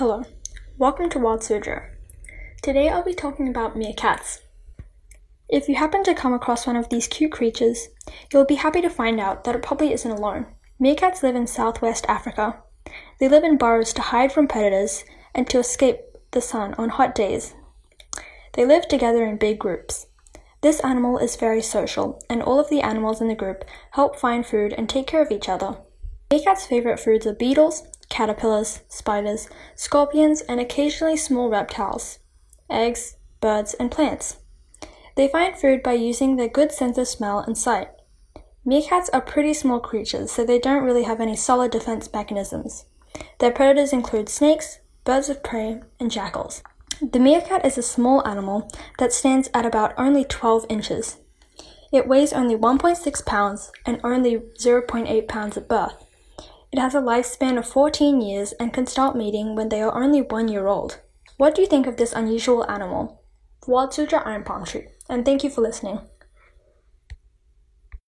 Hello, welcome to Wild Suzhou. Today I'll be talking about meerkats. If you happen to come across one of these cute creatures, you'll be happy to find out that it probably isn't alone. Meerkats live in southwest Africa. They live in burrows to hide from predators and to escape the sun on hot days. They live together in big groups. This animal is very social, and all of the animals in the group help find food and take care of each other. Meerkats' favorite foods are beetles, caterpillars, spiders, scorpions, and occasionally small reptiles, eggs, birds, and plants. They find food by using their good sense of smell and sight. Meerkats are pretty small creatures, so they don't really have any solid defense mechanisms. Their predators include snakes, birds of prey, and jackals. The meerkat is a small animal that stands at about only 12 inches. It weighs only 1.6 pounds and only 0.8 pounds at birth. It has a lifespan of 14 years and can start mating when they are only one year old. What do you think of this unusual animal? Wild Suzhou Iron Palm Tree, and thank you for listening.